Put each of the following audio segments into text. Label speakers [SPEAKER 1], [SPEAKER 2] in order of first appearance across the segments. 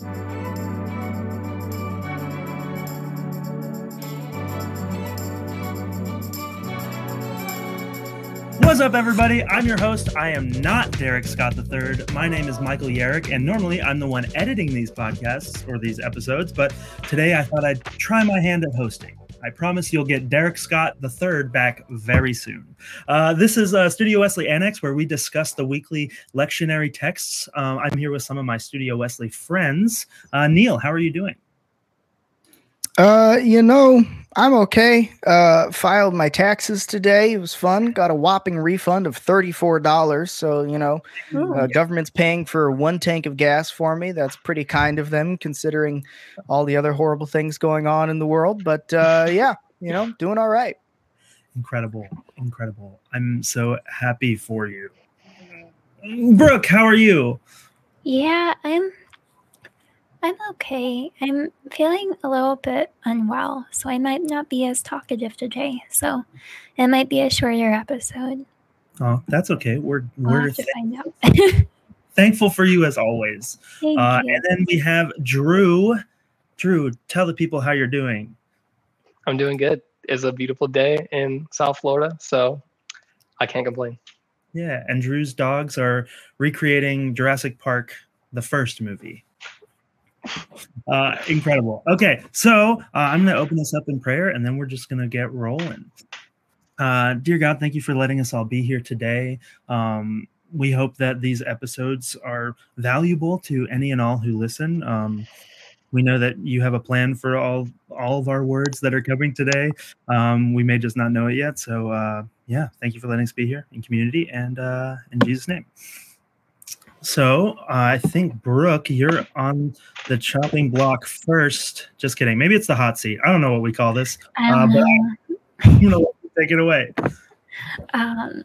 [SPEAKER 1] What's up, everybody? I'm your host. I am not Derek Scott III. My name is Michael Yarrick, and normally I'm the one editing these podcasts or these episodes, but today I thought I'd try my hand at hosting. I promise you'll get Derek Scott III back very soon. Uh, this is uh, Studio Wesley Annex, where we discuss the weekly lectionary texts. Um, I'm here with some of my Studio Wesley friends. Uh, Neil, how are you doing?
[SPEAKER 2] Uh, you know, I'm okay. Uh, filed my taxes today. It was fun. Got a whopping refund of thirty-four dollars. So you know,
[SPEAKER 1] Ooh,
[SPEAKER 2] uh, government's paying for one tank of gas for me. That's pretty kind of them, considering all the other horrible things going on in the world. But uh, yeah, you know, doing all right.
[SPEAKER 1] Incredible, incredible. I'm so happy for you. Brooke, how are you?
[SPEAKER 3] Yeah, I'm I'm okay. I'm feeling a little bit unwell, so I might not be as talkative today. So it might be a shorter episode.
[SPEAKER 1] Oh, that's okay. We're
[SPEAKER 3] We'll
[SPEAKER 1] we're
[SPEAKER 3] have to find out.
[SPEAKER 1] thankful for you as always.
[SPEAKER 3] Thank
[SPEAKER 1] Uh,
[SPEAKER 3] you.
[SPEAKER 1] and then we have Drew. Drew, tell the people how you're doing.
[SPEAKER 4] I'm doing good. It's a beautiful day in South Florida, so I can't complain.
[SPEAKER 1] Yeah, and Drew's dogs are recreating Jurassic Park, the first movie. Uh, incredible. Okay, so uh, I'm going to open this up in prayer, and then we're just going to get rolling. Uh, dear God, thank you for letting us all be here today. Um, we hope that these episodes are valuable to any and all who listen. Um, we know that you have a plan for all all of our words that are coming today. Um, we may just not know it yet. So uh, yeah, thank you for letting us be here in community and uh, in Jesus' name. So uh, I think Brooke, you're on the chopping block first. Just kidding. Maybe it's the hot seat. I don't know what we call this. Uh, but- You know, take it away.
[SPEAKER 3] Um,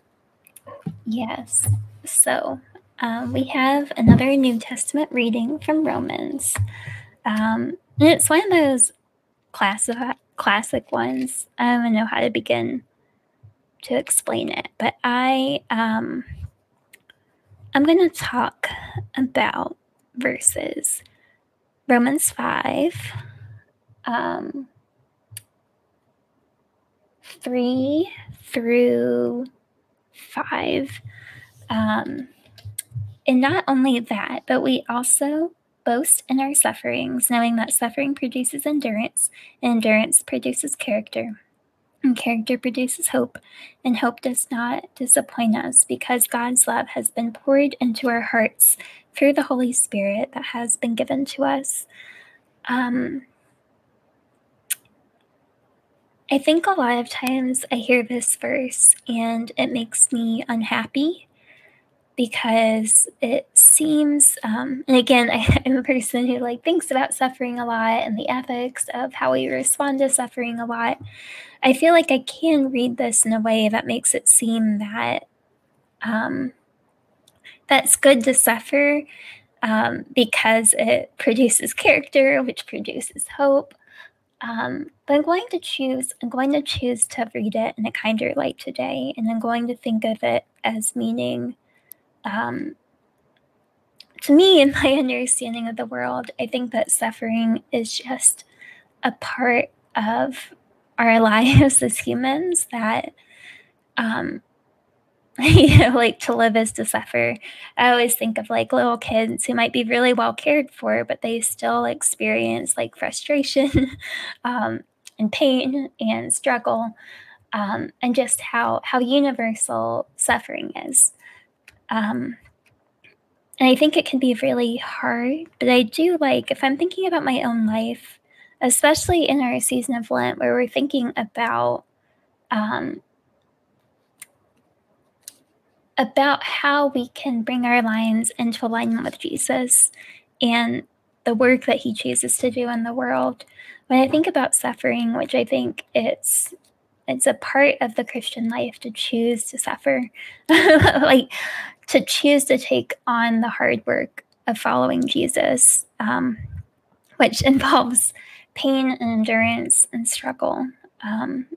[SPEAKER 3] yes. So um, we have another New Testament reading from Romans. Um, and it's one of those classic classic ones. I don't know how to begin to explain it, but I um, I'm going to talk about verses Romans five. Um, three through five. Um, and not only that, but we also boast in our sufferings, knowing that suffering produces endurance, and endurance produces character. And character produces hope, and hope does not disappoint us because God's love has been poured into our hearts through the Holy Spirit that has been given to us. Um, I think a lot of times I hear this verse and it makes me unhappy because it seems, um, and again, I, I'm a person who like thinks about suffering a lot and the ethics of how we respond to suffering a lot. I feel like I can read this in a way that makes it seem that um, that's good to suffer um, because it produces character, which produces hope. Um, but I'm going to choose. I'm going to choose to read it in a kinder light today, and I'm going to think of it as meaning. Um, to me, in my understanding of the world, I think that suffering is just a part of our lives as humans. That, um, you know, like to live is to suffer. I always think of like little kids who might be really well cared for, but they still experience like frustration um, and pain and struggle, um, and just how how universal suffering is. Um, and I think it can be really hard, but I do like if I'm thinking about my own life, especially in our season of Lent, where we're thinking about um, about how we can bring our lives into alignment with Jesus and the work that he chooses to do in the world. When I think about suffering, which I think it's it's a part of the Christian life to choose to suffer, like to choose to take on the hard work of following Jesus, um, which involves pain and endurance and struggle. Um,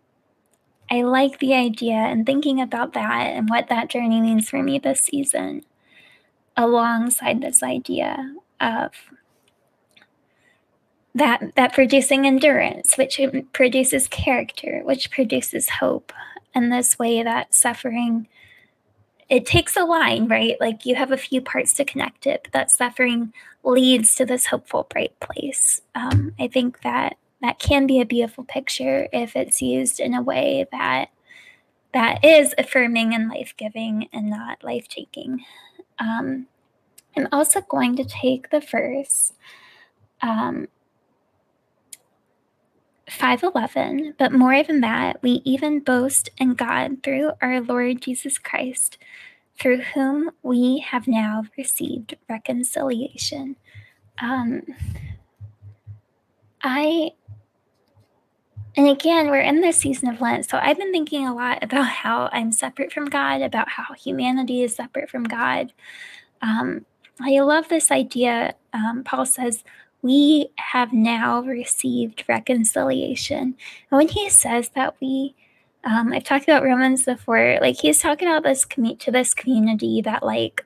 [SPEAKER 3] I like the idea and thinking about that and what that journey means for me this season, alongside this idea of that that producing endurance, which produces character, which produces hope, and this way that suffering it takes a line, right? Like you have a few parts to connect it, but that suffering leads to this hopeful, bright place. Um, I think that that can be a beautiful picture if it's used in a way that that is affirming and life giving and not life taking. Um, I'm also going to take the verse um, 511, but more than that, we even boast in God through our Lord Jesus Christ, through whom we have now received reconciliation. Um, I and again, we're in this season of Lent. So I've been thinking a lot about how I'm separate from God, about how humanity is separate from God. Um, I love this idea. Um, Paul says, we have now received reconciliation. And when he says that we, um, I've talked about Romans before, like he's talking about this commu- to this community that like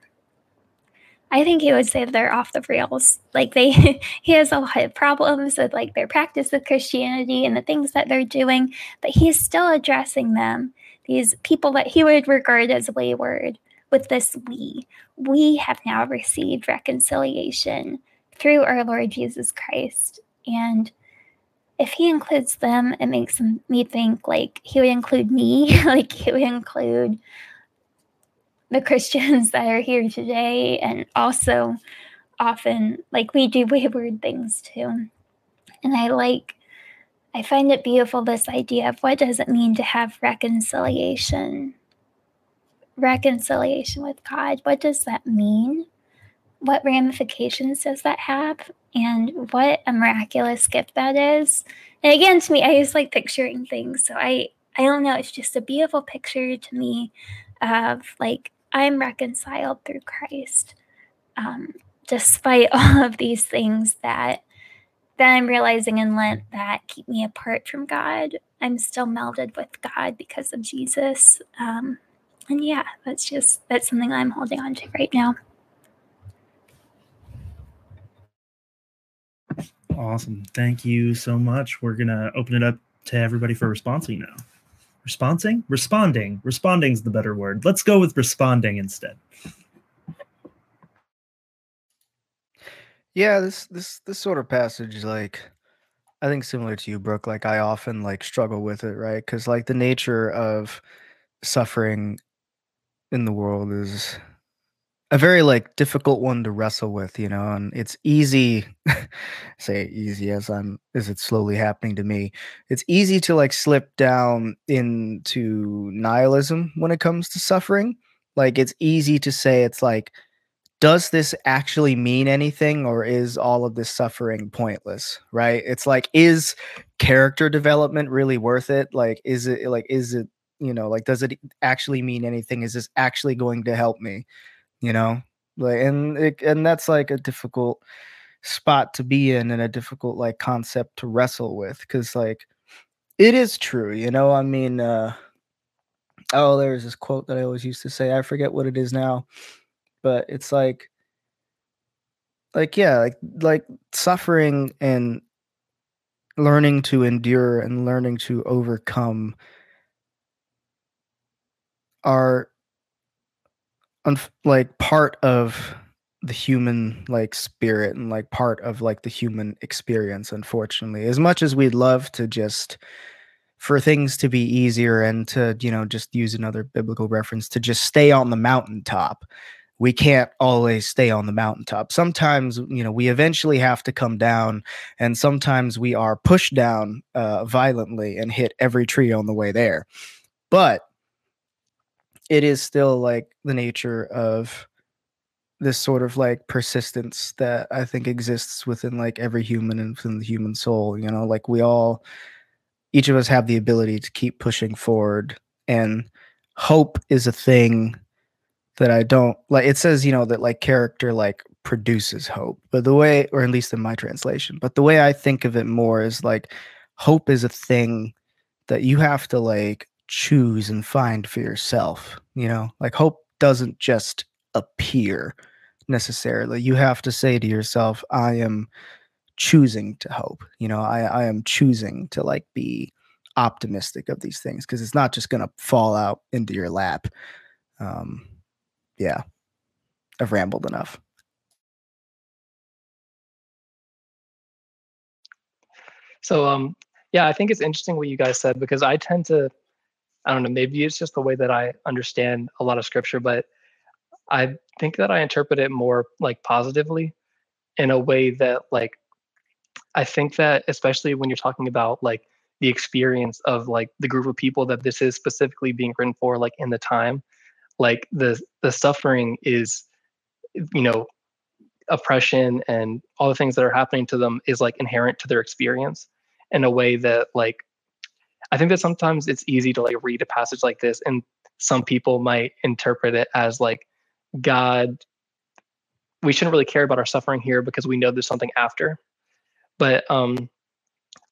[SPEAKER 3] I think he would say they're off the rails. Like they, he has a lot of problems with like their practice of Christianity and the things that they're doing, but he's still addressing them. These people that he would regard as wayward with this we. We have now received reconciliation through our Lord Jesus Christ. And if he includes them, it makes me think like he would include me, like he would include the Christians that are here today, and also often like we do wayward things too. And I like, I find it beautiful this idea of what does it mean to have reconciliation? Reconciliation with God. What does that mean? What ramifications does that have? And what a miraculous gift that is. And again, to me, I just like picturing things. So I, I don't know. It's just a beautiful picture to me of like I'm reconciled through Christ. Um, despite all of these things that that I'm realizing in Lent that keep me apart from God, I'm still melded with God because of Jesus. Um, and yeah, that's just that's something I'm holding on to right now.
[SPEAKER 1] Awesome. Thank you so much. We're gonna open it up to everybody for responding now. Responding? Responding. Responding's the better word. Let's go with responding instead.
[SPEAKER 2] Yeah this this this sort of passage like i think similar to you brooke like i often like struggle with it right? Because like the nature of suffering in the world is a very like difficult one to wrestle with, you know, and it's easy say easy as I'm as it's slowly happening to me. It's easy to like slip down into nihilism when it comes to suffering. Like it's easy to say it's like does this actually mean anything or is all of this suffering pointless, right? It's like is character development really worth it? Like is it like is it, you know, like does it actually mean anything? Is this actually going to help me? You know? Like and it, and that's like a difficult spot to be in and a difficult like concept to wrestle with because like it is true you know? I mean uh oh there's this quote that i always used to say i forget what it is now but it's like like yeah like like suffering and learning to endure and learning to overcome are like part of the human like spirit and like part of like the human experience unfortunately. As much as we'd love to just for things to be easier and to you know just use another biblical reference to just stay on the mountaintop we can't always stay on the mountaintop. Sometimes you know we eventually have to come down and sometimes we are pushed down uh, violently and hit every tree on the way there. But it is still like the nature of this sort of like persistence that I think exists within like every human and within the human soul. You know, like we all, each of us have the ability to keep pushing forward, and hope is a thing that I don't like. It says, you know, that like character like produces hope, but the way, or at least in my translation, but the way I think of it more is like hope is a thing that you have to like choose and find for yourself. You know, like hope doesn't just appear necessarily. You have to say to yourself, I am choosing to hope. You know, I, I am choosing to like be optimistic of these things because it's not just going to fall out into your lap. Um, yeah, I've rambled enough.
[SPEAKER 4] So, um, yeah, I think it's interesting what you guys said because I tend to, I don't know, maybe it's just the way that I understand a lot of scripture, but I think that I interpret it more like positively in a way that, like, I think that especially when you're talking about like the experience of like the group of people that this is specifically being written for, like in the time, like the the suffering is, you know, oppression and all the things that are happening to them is like inherent to their experience in a way that like I think that sometimes it's easy to like read a passage like this and some people might interpret it as like God we shouldn't really care about our suffering here because we know there's something after. But um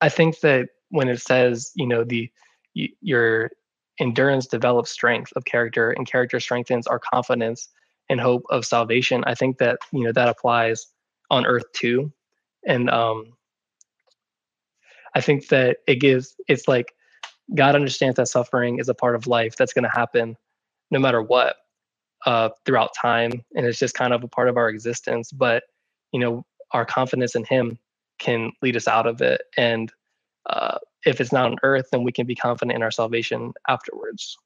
[SPEAKER 4] I think that when it says, you know, the your endurance develops strength of character and character strengthens our confidence and hope of salvation, I think that, you know, that applies on earth too. And um I think that it gives it's like God understands that suffering is a part of life that's going to happen no matter what uh, throughout time, and it's just kind of a part of our existence. But you know, our confidence in Him can lead us out of it, and uh, if it's not on earth, then we can be confident in our salvation afterwards.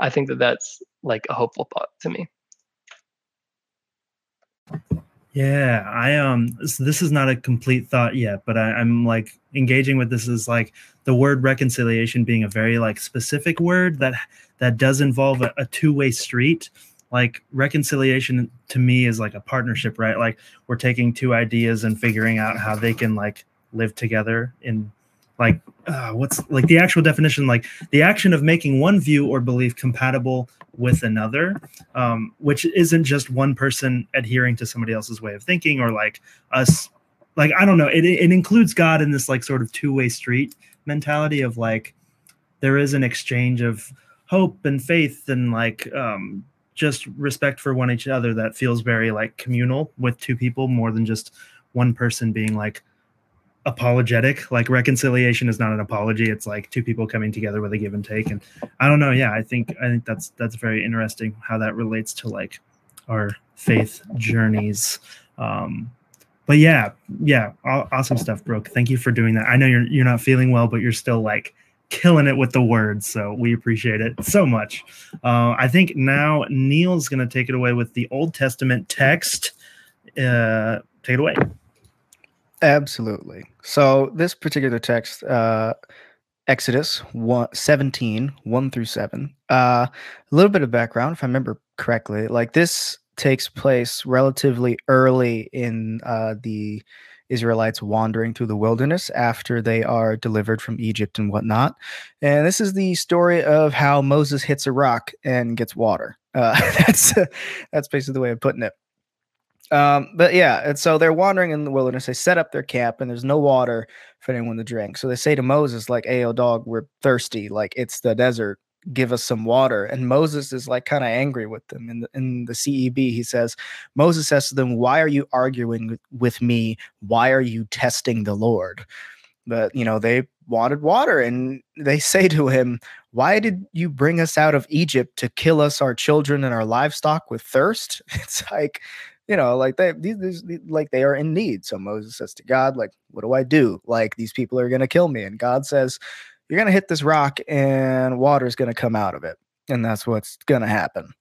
[SPEAKER 4] I think that that's like a hopeful thought to me.
[SPEAKER 1] Yeah, I um this, this is not a complete thought yet, but I, I'm like engaging with this is like the word reconciliation being a very like specific word that that does involve a, a two-way street. Like reconciliation to me is like a partnership, right? Like we're taking two ideas and figuring out how they can like live together in like uh, what's like the actual definition like the action of making one view or belief compatible with another um, which isn't just one person adhering to somebody else's way of thinking or like us like i don't know it, it includes god in this like sort of two-way street mentality of like there is an exchange of hope and faith and like um, just respect for one each other that feels very like communal with two people more than just one person being like apologetic. Like reconciliation is not an apology. It's like two people coming together with a give and take. And i don't know. Yeah i think i think that's that's very interesting how that relates to like our faith journeys. Um but yeah yeah awesome stuff brooke thank you for doing that i know you're you're not feeling well but you're still like killing it with the words so we appreciate it so much uh, i think now neil's going to take it away with the old testament text uh take it away
[SPEAKER 2] Absolutely. So this particular text, uh, Exodus 1, 17, 1 through 7. Uh, a little bit of background, if I remember correctly. Like this takes place relatively early in uh, the Israelites wandering through the wilderness after they are delivered from Egypt and whatnot. And this is the story of how Moses hits a rock and gets water. Uh, that's that's basically the way of putting it. Um, but yeah, and so they're wandering in the wilderness. They set up their camp, and there's no water for anyone to drink. So they say to Moses, like, "Hey, oh dog, we're thirsty. Like it's the desert. Give us some water." And Moses is like kind of angry with them. In the, in the CEB, he says, Moses says to them, "Why are you arguing with me? Why are you testing the Lord?" But you know they wanted water, and they say to him, "Why did you bring us out of Egypt to kill us, our children, and our livestock with thirst?" It's like you know, like they these, these, like they are in need. So Moses says to God, like, what do I do? Like these people are gonna kill me. And God says, You're gonna hit this rock and water is gonna come out of it. And that's what's gonna happen.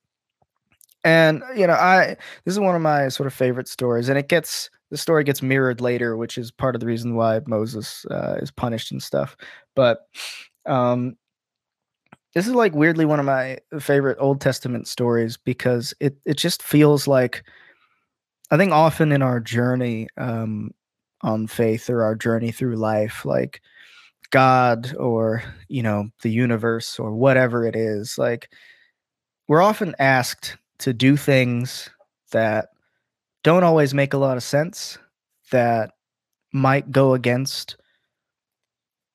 [SPEAKER 2] And you know, I this is one of my sort of favorite stories, and it gets the story gets mirrored later, which is part of the reason why Moses uh, is punished and stuff. But um, this is like weirdly one of my favorite Old Testament stories because it it just feels like I think often in our journey um, on faith or our journey through life, like God or, you know, the universe or whatever it is, like we're often asked to do things that don't always make a lot of sense, that might go against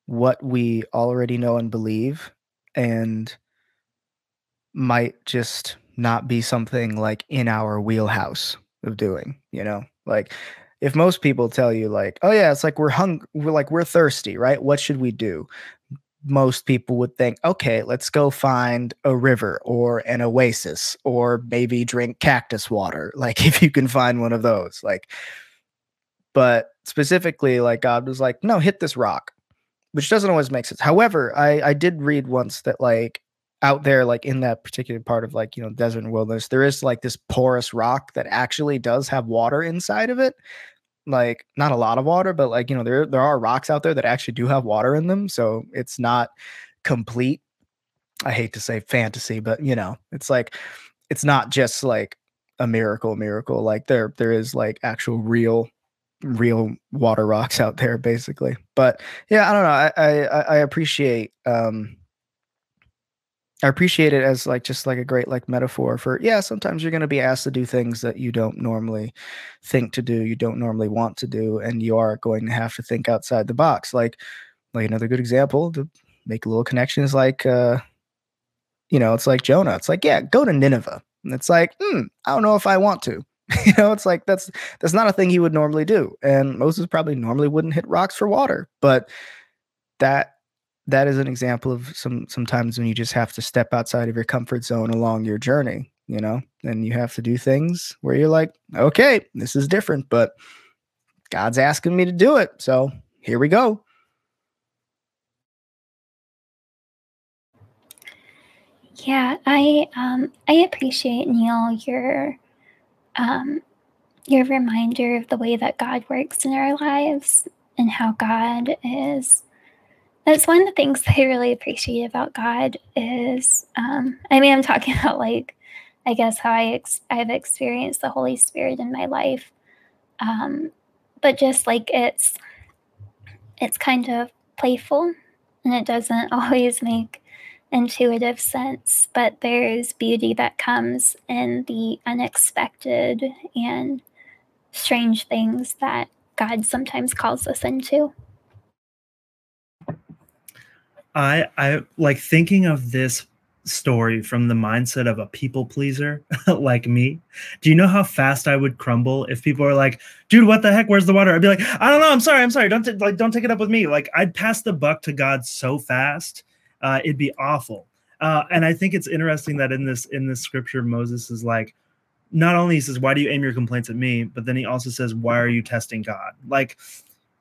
[SPEAKER 2] what we already know and believe, and might just not be something like in our wheelhouse of doing, you know? Like if most people tell you like, oh yeah, it's like we're hung, we're like we're thirsty, right? What should we do? Most people would think, okay, let's go find a river or an oasis, or maybe drink cactus water. Like if you can find one of those, like. But specifically, like God was like, no, hit this rock, which doesn't always make sense. However, I I did read once that like out there like in that particular part of like you know desert and wilderness there is like this porous rock that actually does have water inside of it like not a lot of water, but like you know there there are rocks out there that actually do have water in them, so it's not complete. I hate to say fantasy, but you know it's like it's not just like a miracle miracle like there there is like actual real real water rocks out there basically but yeah i don't know i i, I appreciate um I appreciate it as like just like a great like metaphor for yeah, sometimes you're going to be asked to do things that you don't normally think to do, you don't normally want to do and you are going to have to think outside the box. Like like another good example to make a little connection is like uh you know, it's like Jonah. It's like, yeah, go to Nineveh. And it's like, hmm, I don't know if I want to. you know, it's like that's that's not a thing he would normally do. And Moses probably normally wouldn't hit rocks for water, but that that is an example of some sometimes when you just have to step outside of your comfort zone along your journey, you know, and you have to do things where you're like, okay, this is different, but God's asking me to do it. So here we go.
[SPEAKER 3] Yeah, I um I appreciate Neil your um your reminder of the way that God works in our lives and how God is that's one of the things I really appreciate about God is, um, I mean, I'm talking about like, I guess how I ex- I've experienced the Holy Spirit in my life, um, but just like it's, it's kind of playful, and it doesn't always make intuitive sense, but there's beauty that comes in the unexpected and strange things that God sometimes calls us into.
[SPEAKER 1] I I like thinking of this story from the mindset of a people pleaser like me. Do you know how fast I would crumble if people are like, "Dude, what the heck? Where's the water?" I'd be like, "I don't know. I'm sorry. I'm sorry. Don't t- like don't take it up with me." Like I'd pass the buck to God so fast, uh, it'd be awful. Uh, and I think it's interesting that in this in this scripture, Moses is like, not only he says, "Why do you aim your complaints at me?" but then he also says, "Why are you testing God?" Like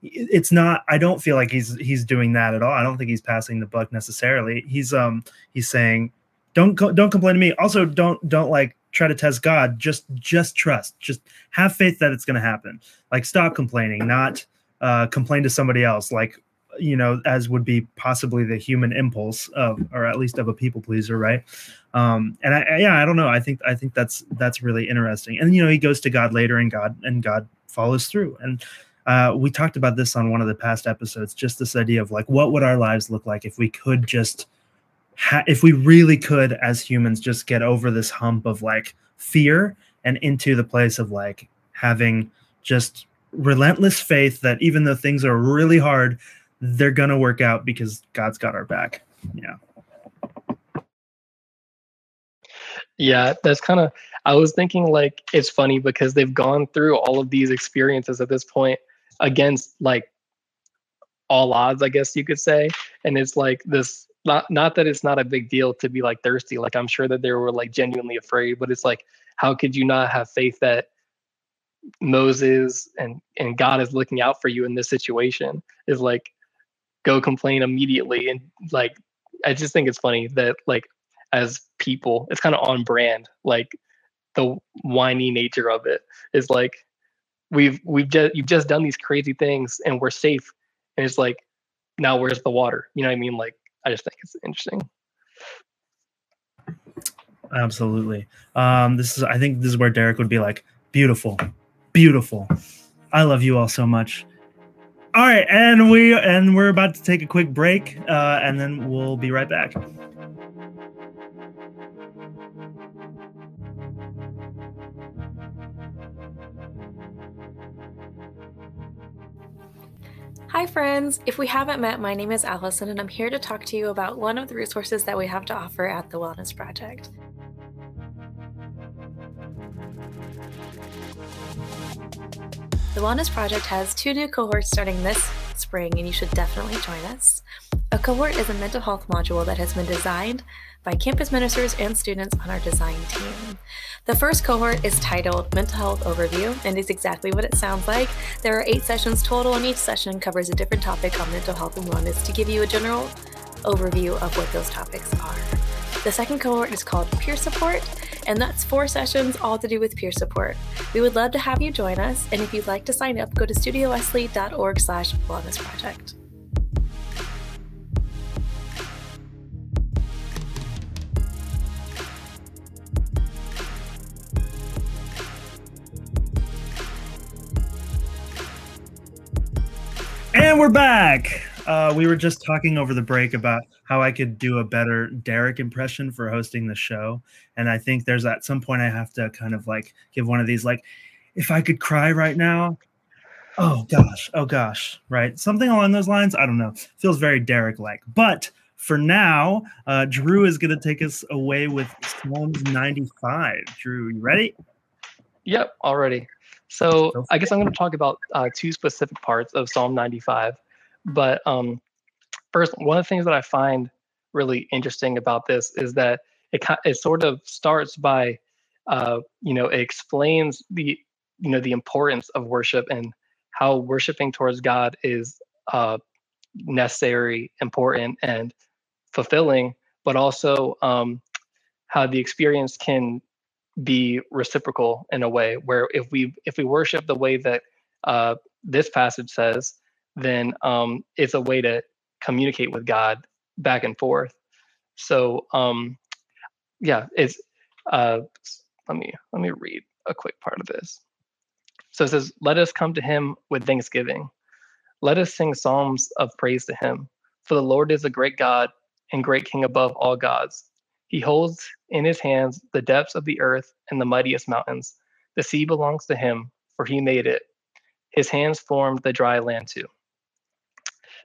[SPEAKER 1] it's not i don't feel like he's he's doing that at all. I don't think he's passing the buck necessarily. He's um he's saying don't don't complain to me. Also don't don't like try to test god. Just just trust. Just have faith that it's going to happen. Like stop complaining. Not uh complain to somebody else. Like you know as would be possibly the human impulse of or at least of a people pleaser right? Um and I, yeah i don't know. I think i think that's that's really interesting. And you know he goes to god later and god and god follows through. And uh, we talked about this on one of the past episodes just this idea of like what would our lives look like if we could just ha- if we really could as humans just get over this hump of like fear and into the place of like having just relentless faith that even though things are really hard they're gonna work out because god's got our back. Yeah.
[SPEAKER 4] Yeah that's kind of i was thinking like it's funny because they've gone through all of these experiences at this point against like all odds, I guess you could say. And it's like this not not that it's not a big deal to be like thirsty. Like I'm sure that they were like genuinely afraid, but it's like, how could you not have faith that Moses and and God is looking out for you in this situation? Is like go complain immediately and like I just think it's funny that like as people, it's kind of on brand. Like the whiny nature of it is like we've we've just you've just done these crazy things and we're safe. And it's like now where's the water? You know what i mean? Like i just think it's interesting.
[SPEAKER 1] Absolutely. Um this is i think this is where derek would be like beautiful. Beautiful. I love you all so much. All right and we and we're about to take a quick break uh and then we'll be right back
[SPEAKER 5] Hi, friends! If we haven't met, my name is Allison, and I'm here to talk to you about one of the resources that we have to offer at the Wellness Project. The Wellness Project has two new cohorts starting this spring, and you should definitely join us. A cohort is a mental health module that has been designed by campus ministers and students on our design team. The first cohort is titled Mental Health Overview and is exactly what it sounds like. There are eight sessions total, and each session covers a different topic on mental health and wellness to give you a general overview of what those topics are. The second cohort is called Peer Support, and that's four sessions all to do with peer support. We would love to have you join us, and if you'd like to sign up, go to studiowesley.org slash wellness project.
[SPEAKER 1] We're back. Uh, we were just talking over the break about how I could do a better Derek impression for hosting the show. And I think there's at some point I have to kind of like give one of these, like, if I could cry right now. Oh gosh, oh gosh, right? Something along those lines. I don't know. Feels very Derek like. But for now, uh, Drew is going to take us away with Psalms 95. Drew, you ready?
[SPEAKER 4] Yep, already. So I guess I'm going to talk about uh, two specific parts of Psalm 95. But um, first, one of the things that I find really interesting about this is that it it sort of starts by, uh, you know, it explains the you know the importance of worship and how worshiping towards God is uh, necessary, important, and fulfilling, but also um, how the experience can be reciprocal in a way where if we if we worship the way that uh, this passage says, then um, it's a way to communicate with God back and forth. So um, yeah, it's uh, let me let me read a quick part of this. So it says, "Let us come to Him with thanksgiving. Let us sing psalms of praise to Him. For the Lord is a great God and great King above all gods. He holds in his hands the depths of the earth and the mightiest mountains. The sea belongs to him, for he made it. His hands formed the dry land too.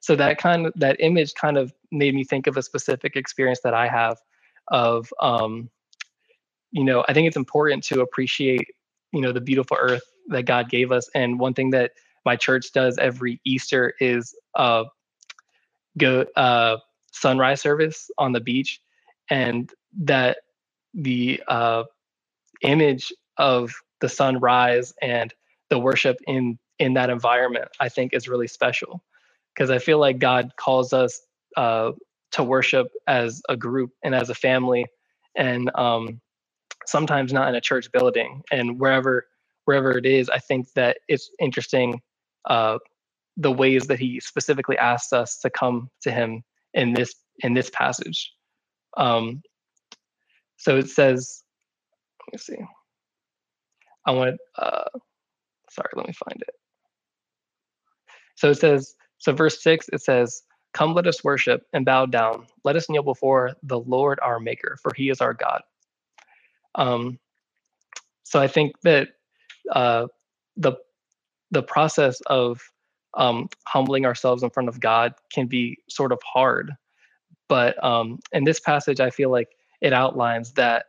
[SPEAKER 4] So that kind of that image kind of made me think of a specific experience that I have of um, you know, I think it's important to appreciate, you know, the beautiful earth that God gave us. And one thing that my church does every Easter is uh, go uh, sunrise service on the beach and that the uh, image of the sunrise and the worship in in that environment i think is really special. Because i feel like god calls us uh, to worship as a group and as a family and um, sometimes not in a church building. And wherever wherever it is i think that it's interesting uh, the ways that he specifically asks us to come to him in this in this passage um, so it says, let me see. I want, uh, sorry, let me find it. So it says, so verse six, it says, Come, let us worship and bow down. Let us kneel before the Lord our Maker, for he is our God. Um, so I think that uh, the the process of um, humbling ourselves in front of God can be sort of hard but um, in this passage, I feel like it outlines that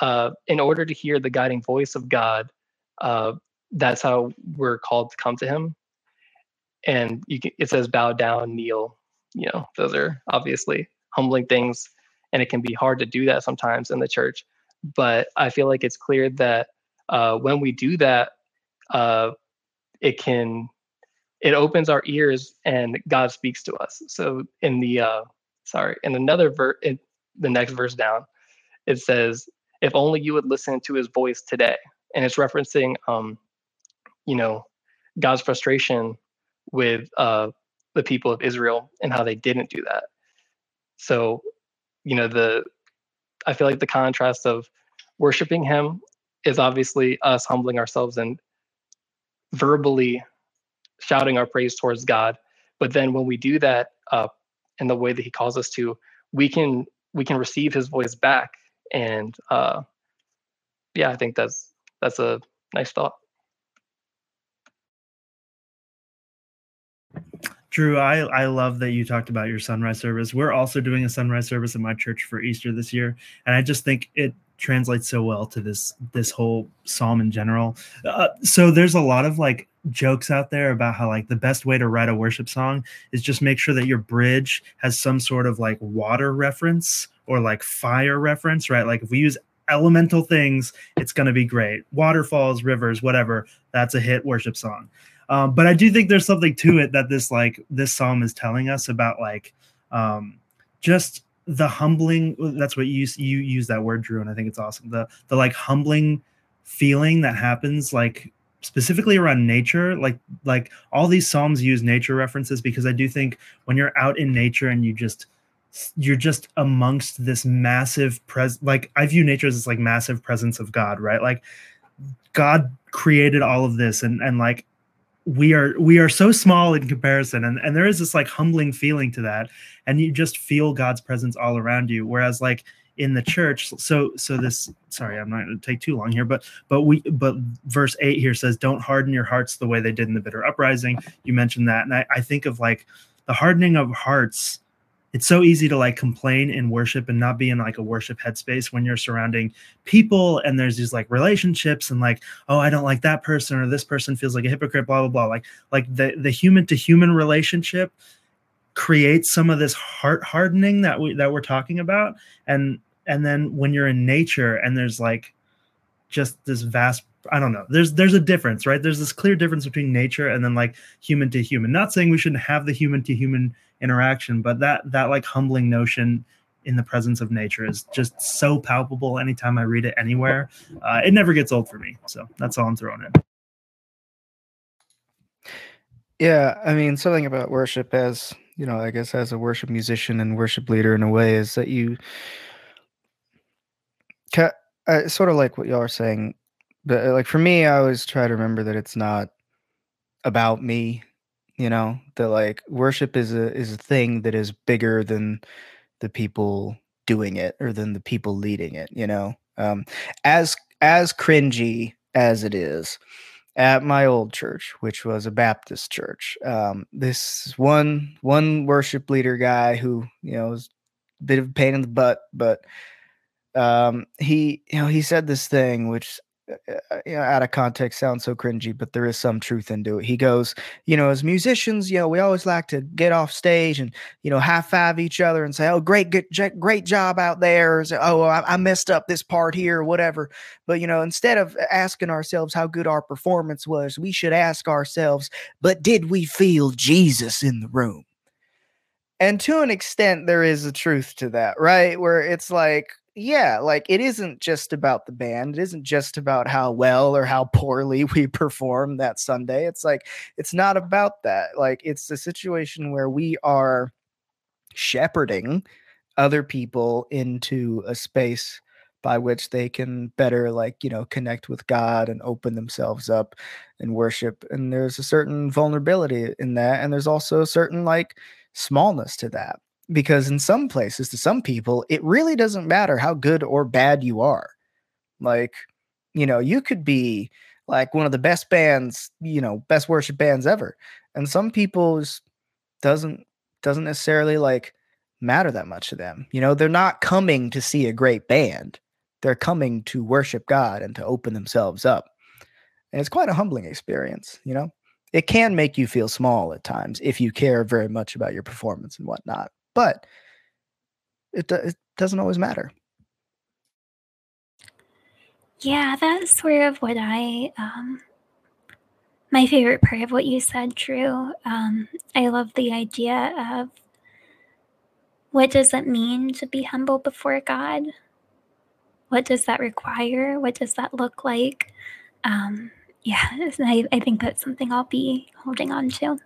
[SPEAKER 4] uh, in order to hear the guiding voice of God, uh, that's how we're called to come to Him. And can, it says bow down, kneel. You know, those are obviously humbling things, and it can be hard to do that sometimes in the church. But I feel like it's clear that uh, when we do that, uh, it can it opens our ears and God speaks to us. So in the uh, sorry, in another verse, the next verse down, it says, "If only you would listen to His voice today," and it's referencing, um, you know, God's frustration with uh, the people of Israel and how they didn't do that. So, you know, the I feel like the contrast of worshiping Him is obviously us humbling ourselves and verbally shouting our praise towards God. But then when we do that, uh, in the way that he calls us to, we can we can receive his voice back. And uh, yeah, I think that's that's a nice thought.
[SPEAKER 1] Drew, I, I love that you talked about your sunrise service. We're also doing a sunrise service in my church for Easter this year, and I just think it translates so well to this this whole psalm in general. Uh, so there's a lot of like jokes out there about how like the best way to write a worship song is just make sure that your bridge has some sort of like water reference or like fire reference, right? Like if we use elemental things, it's going to be great. Waterfalls, rivers, whatever. That's a hit worship song. Um, but I do think there's something to it that this like this psalm is telling us about like um, just the humbling. That's what you you use that word, Drew, and I think it's awesome. The the like humbling feeling that happens like specifically around nature like like all these psalms use nature references because i do think when you're out in nature and you just you're just amongst this massive pres like i view nature as this like massive presence of god right? Like god created all of this and and like we are we are so small in comparison and and there is this like humbling feeling to that and you just feel god's presence all around you. Whereas like in the church. So so this sorry i'm not going to take too long here but but we but verse 8 here says don't harden your hearts the way they did in the bitter uprising. You mentioned that and i, I think of like the hardening of hearts. It's so easy to like complain in worship and not be in like a worship headspace when you're surrounding people and there's these like relationships and like oh i don't like that person or this person feels like a hypocrite blah blah blah. Like like the the human to human relationship creates some of this heart hardening that we that we're talking about and and then when you're in nature and there's like just this vast I don't know. There's there's a difference, right? There's this clear difference between nature and then like human to human. Not saying we shouldn't have the human to human interaction, but that that like humbling notion in the presence of nature is just so palpable anytime I read it anywhere. Uh, it never gets old for me. So that's all I'm throwing in.
[SPEAKER 2] Yeah, I mean something about worship as, you know, I guess as a worship musician and worship leader in a way is that you Ca- uh, sort of like what y'all are saying, but uh, like for me, I always try to remember that it's not about me. You know, that like worship is a is a thing that is bigger than the people doing it or than the people leading it. You know, um, as as cringy as it is at my old church, which was a Baptist church. Um, this one one worship leader guy who you know was a bit of a pain in the butt, but um, he you know he said this thing which Uh, you know out of context sounds so cringy but there is some truth into it. He goes you know as musicians you know we always like to get off stage and you know high five each other and say oh great good great job out there say, oh I, I messed up this part here or whatever. But you know instead of asking ourselves how good our performance was we should ask ourselves but did we feel jesus in the room? And to an extent there is a truth to that right? Where it's like yeah, like it isn't just about the band. It isn't just about how well or how poorly we perform that Sunday. It's like it's not about that. Like it's a situation where we are shepherding other people into a space by which they can better like, you know, connect with God and open themselves up and worship. And there's a certain vulnerability in that and there's also a certain like smallness to that because in some places to some people it really doesn't matter how good or bad you are. Like you know you could be like one of the best bands you know best worship bands ever and some people's doesn't doesn't necessarily like matter that much to them. You know they're not coming to see a great band. They're coming to worship god and to open themselves up. And it's quite a humbling experience you know? It can make you feel small at times if you care very much about your performance and whatnot but it, it doesn't always matter.
[SPEAKER 3] Yeah, that's sort of what I, um, my favorite part of what you said, Drew. Um, I love the idea of what does it mean to be humble before God? What does that require? What does that look like? Um, yeah, I, I think that's something I'll be holding on to.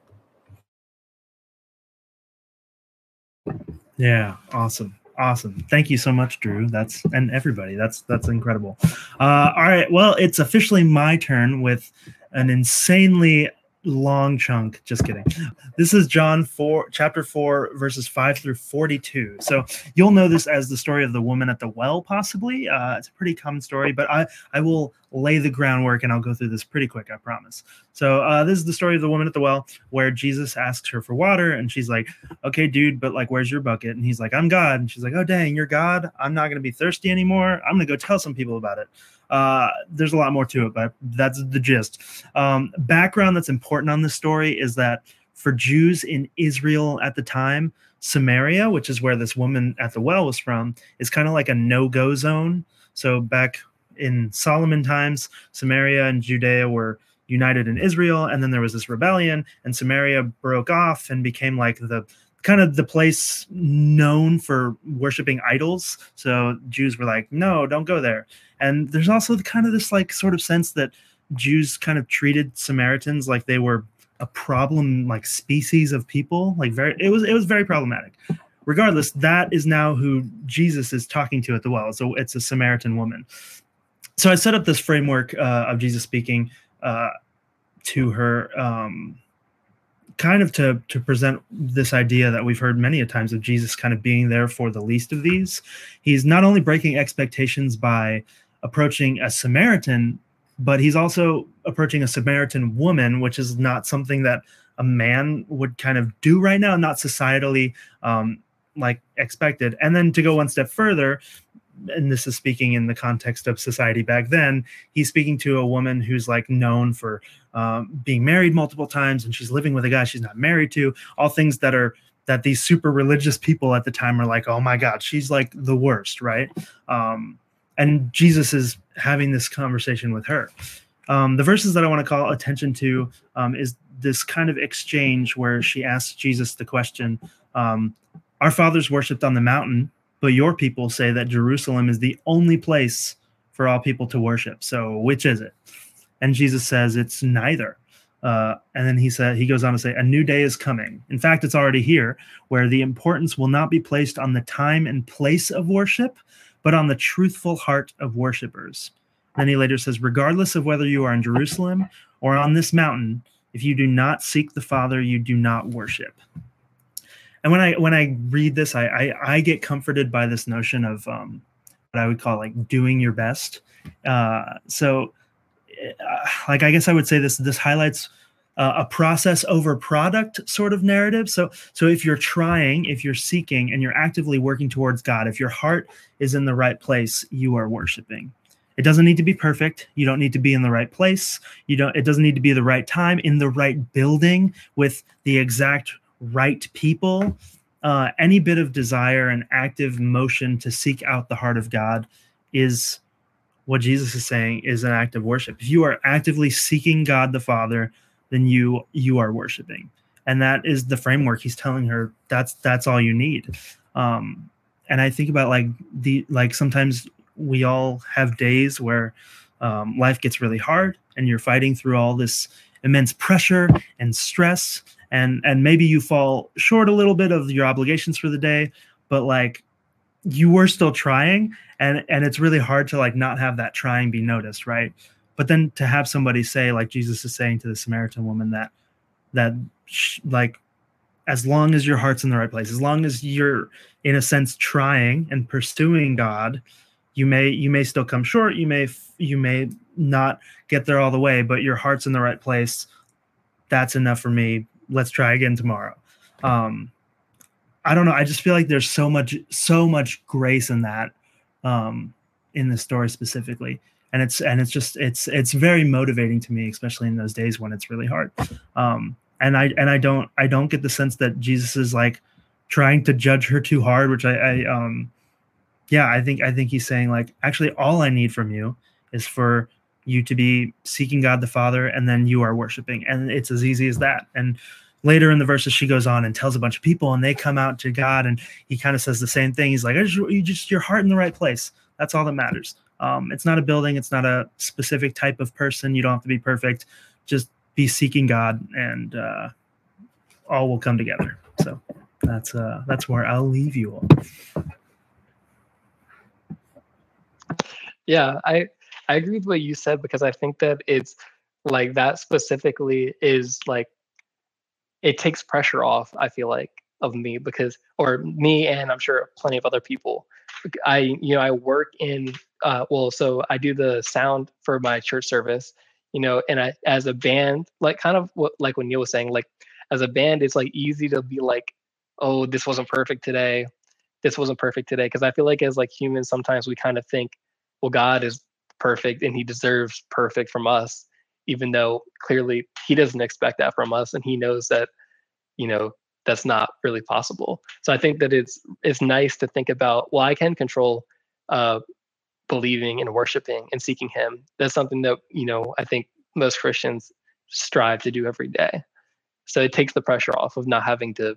[SPEAKER 1] Yeah, awesome. Awesome. Thank you so much, Drew. That's and everybody. That's that's incredible. Uh, all right. Well, it's officially my turn with an insanely long chunk. Just kidding. This is John 4, chapter 4, verses 5 through 42. So you'll know this as the story of the woman at the well, possibly. Uh, it's a pretty common story, but I, I will lay the groundwork, and I'll go through this pretty quick, I promise. So uh, this is the story of the woman at the well, where Jesus asks her for water, and she's like, "Okay, dude, but like, where's your bucket?" And he's like, "I'm God," and she's like, "Oh, dang, you're God. I'm not gonna be thirsty anymore. I'm gonna go tell some people about it." Uh, there's a lot more to it, but that's the gist. Um, background that's important on this story is that for Jews in Israel at the time, Samaria, which is where this woman at the well was from, is kind of like a no-go zone. So back in Solomon times, Samaria and Judea were united in Israel, and then there was this rebellion, and Samaria broke off and became like the kind of the place known for worshiping idols. So Jews were like, no, don't go there. And there's also the kind of this like sort of sense that Jews kind of treated Samaritans like they were a problem like species of people like very it was it was very problematic regardless that is now who jesus is talking to at the well so it's a samaritan woman so i set up this framework uh, of jesus speaking uh, to her um, kind of to to present this idea that we've heard many a times of jesus kind of being there for the least of these he's not only breaking expectations by approaching a samaritan but he's also approaching a Samaritan woman, which is not something that a man would kind of do right now, not societally um, like expected. And then to go one step further, and this is speaking in the context of society back then, he's speaking to a woman who's like known for um, being married multiple times and she's living with a guy she's not married to, all things that are that these super religious people at the time are like, oh my God, she's like the worst, right? Um, and Jesus is having this conversation with her. Um, the verses that I want to call attention to um, is this kind of exchange where she asks Jesus the question um, Our fathers worshipped on the mountain, but your people say that Jerusalem is the only place for all people to worship. So, which is it? And Jesus says, It's neither. Uh, and then he said he goes on to say a new day is coming in fact it's already here where the importance will not be placed on the time and place of worship but on the truthful heart of worshippers. Then he later says, regardless of whether you are in Jerusalem or on this mountain, if you do not seek the Father, you do not worship. And when I when I read this, I I, I get comforted by this notion of um, what I would call like doing your best. Uh, so, uh, like I guess I would say this this highlights uh, a process over product sort of narrative. So, so if you're trying, if you're seeking, and you're actively working towards God, if your heart is in the right place, you are worshiping. It doesn't need to be perfect. You don't need to be in the right place. You don't. It doesn't need to be the right time in the right building with the exact right people. Uh, any bit of desire and active motion to seek out the heart of God is what Jesus is saying is an act of worship. If you are actively seeking God the Father, then you you are worshiping and that is the framework he's telling her that's that's all you need um and i think about like the like sometimes we all have days where um, life gets really hard and you're fighting through all this immense pressure and stress and and maybe you fall short a little bit of your obligations for the day but like you were still trying and and it's really hard to like not have that trying be noticed right? But then to have somebody say like jesus is saying to the samaritan woman that that sh- like as long as your heart's in the right place as long as you're in a sense trying and pursuing god you may you may still come short you may you may not get there all the way but your heart's in the right place that's enough for me let's try again tomorrow. Um i don't know. I just feel like there's so much so much grace in that um in the story specifically. And it's and it's just it's it's very motivating to me especially in those days when it's really hard. Um and i and i don't i don't get the sense that jesus is like trying to judge her too hard which i, I um yeah i think i think he's saying like actually all i need from you is for you to be seeking god the father and then you are worshiping and it's as easy as that and later in the verses she goes on and tells a bunch of people and they come out to god and he kind of says the same thing he's like just, you just your heart in the right place that's all that matters um, it's not a building, it's not a specific type of person. You don't have to be perfect. Just be seeking God, and uh, all will come together. So that's uh, that's where I'll leave you all.
[SPEAKER 4] Yeah, I I agree with what you said because I think that it's like that specifically is like it takes pressure off. I feel like of me because or me and i'm sure plenty of other people i you know i work in uh, well so i do the sound for my church service you know and i as a band like kind of what like when neil was saying like as a band it's like easy to be like oh this wasn't perfect today this wasn't perfect today because i feel like as like humans sometimes we kind of think well god is perfect and he deserves perfect from us even though clearly he doesn't expect that from us and he knows that you know that's not really possible. So i think that it's it's nice to think about well i can control uh believing and worshiping and seeking him. That's something that you know i think most christians strive to do every day. So it takes the pressure off of not having to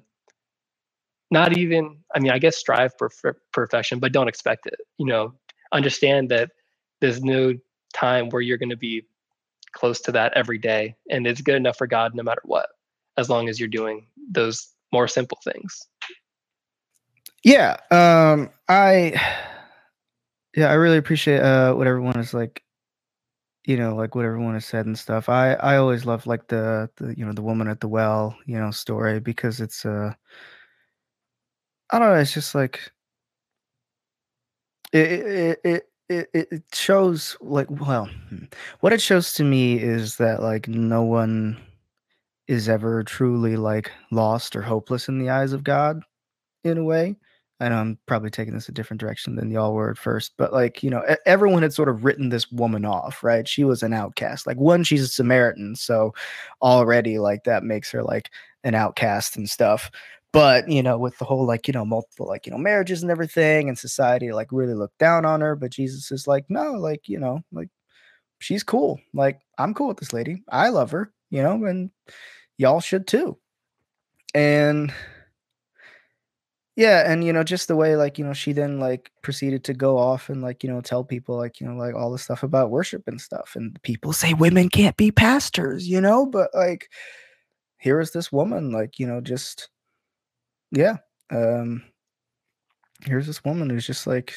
[SPEAKER 4] not even i mean i guess strive for, for perfection but don't expect it you know. Understand that there's no time where you're going to be close to that every day and it's good enough for god no matter what as long as you're doing those more simple things.
[SPEAKER 2] Yeah um i yeah i really appreciate uh what everyone is like you know like what everyone has said and stuff. I i always love like the the you know the woman at the well you know story because it's uh i don't know it's just like it it it it, it shows like well hmm, what it shows to me is that like no one is ever truly like lost or hopeless in the eyes of god in a way know I'm probably taking this a different direction than y'all were at first, but like, you know, everyone had sort of written this woman off, right? She was an outcast. Like, one, she's a Samaritan. So already, like, that makes her like an outcast and stuff. But, you know, with the whole like, you know, multiple like, you know, marriages and everything, and society like really looked down on her. But Jesus is like, no, like, you know, like, she's cool. Like, I'm cool with this lady. I love her, you know, and y'all should too. And, yeah, and you know, just the way like, you know, she then like proceeded to go off and like, you know, tell people like, you know, like all the stuff about worship and stuff. And people say women can't be pastors, you know, but like here is this woman, like, you know, just yeah. Um here's this woman who's just like,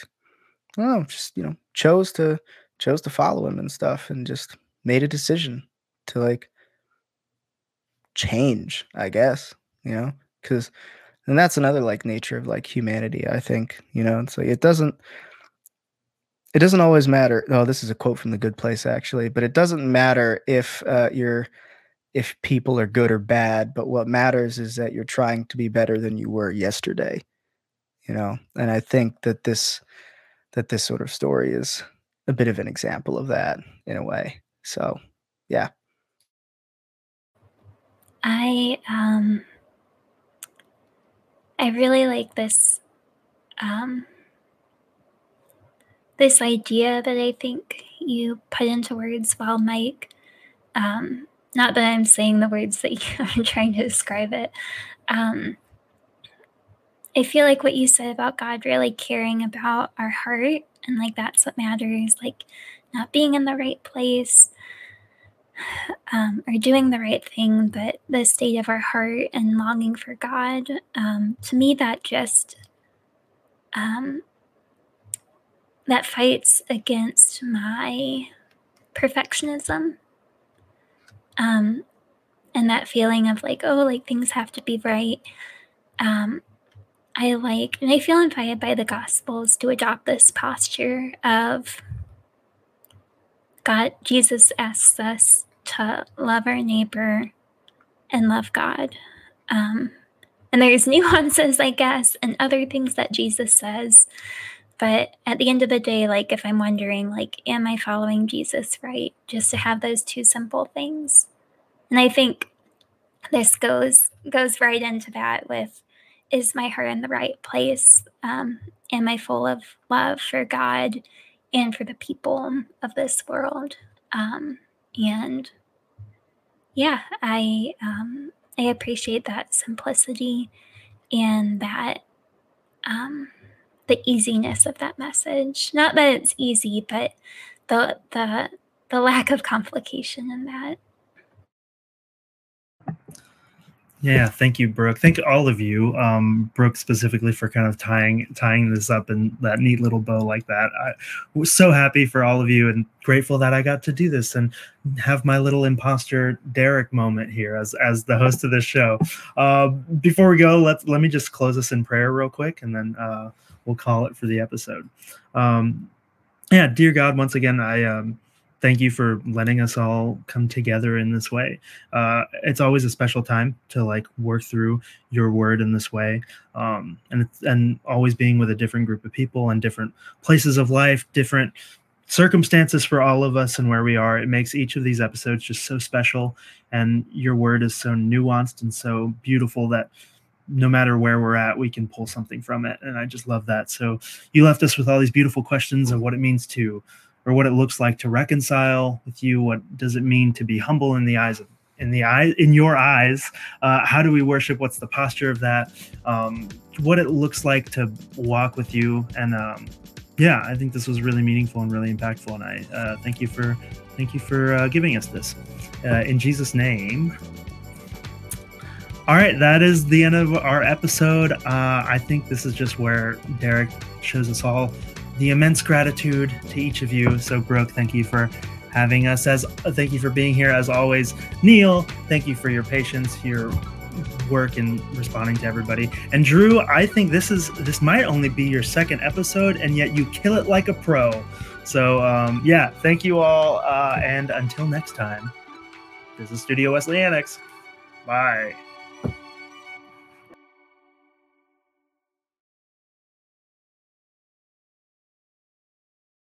[SPEAKER 2] oh, just, you know, chose to chose to follow him and stuff and just made a decision to like change, I guess, you know, because and that's another like nature of like humanity i think you know it's like it doesn't it doesn't always matter oh this is a quote from the good place actually but it doesn't matter if uh, you're if people are good or bad but what matters is that you're trying to be better than you were yesterday you know and i think that this that this sort of story is a bit of an example of that in a way so yeah
[SPEAKER 3] i um I really like this um, this idea that I think you put into words while Mike. Um, not that I'm saying the words that you are trying to describe it. Um, I feel like what you said about God really caring about our heart and like that's what matters, like not being in the right place, um, are doing the right thing, but the state of our heart and longing for God, um, to me, that just um, that fights against my perfectionism, um, and that feeling of like, oh, like things have to be right. Um, I like, and I feel invited by the Gospels to adopt this posture of God. Jesus asks us to love our neighbor and love God. Um, and there's nuances, I guess, and other things that Jesus says. But at the end of the day, like if I'm wondering, like, am I following Jesus right? Just to have those two simple things. And I think this goes goes right into that with is my heart in the right place? Um, am I full of love for God and for the people of this world? Um, and yeah, I um, I appreciate that simplicity and that um, the easiness of that message. Not that it's easy, but the the the lack of complication in that.
[SPEAKER 1] Yeah, thank you, Brooke. Thank all of you, um, Brooke specifically for kind of tying tying this up in that neat little bow like that. I was so happy for all of you and grateful that I got to do this and have my little imposter Derek moment here as as the host of this show. Uh, before we go, let let me just close us in prayer real quick, and then uh, we'll call it for the episode. Um, yeah, dear God, once again, I um, thank you for letting us all come together in this way. Uh, it's always a special time to like work through your word in this way, um, and and always being with a different group of people and different places of life, different circumstances for all of us and where we are. It makes each of these episodes just so special, and your word is so nuanced and so beautiful that no matter where we're at, we can pull something from it. And I just love that. So you left us with all these beautiful questions of what it means to or what it looks like to reconcile with you. What does it mean to be humble in the eyes of in the eye in your eyes? Uh, how do we worship? What's the posture of that? Um, what it looks like to walk with you, and um, yeah, I think this was really meaningful and really impactful. And I uh, thank you for thank you for uh, giving us this uh, in Jesus' name. All right, that is the end of our episode. Uh, I think this is just where Derek shows us all the immense gratitude to each of you. So, Brooke, thank you for having us. As thank you for being here as always. Neil, thank you for your patience, your work in responding to everybody. And Drew, I think this is this might only be your second episode, and yet you kill it like a pro. So, um, yeah, thank you all, uh, and until next time, this is Studio Wesley Annex. Bye.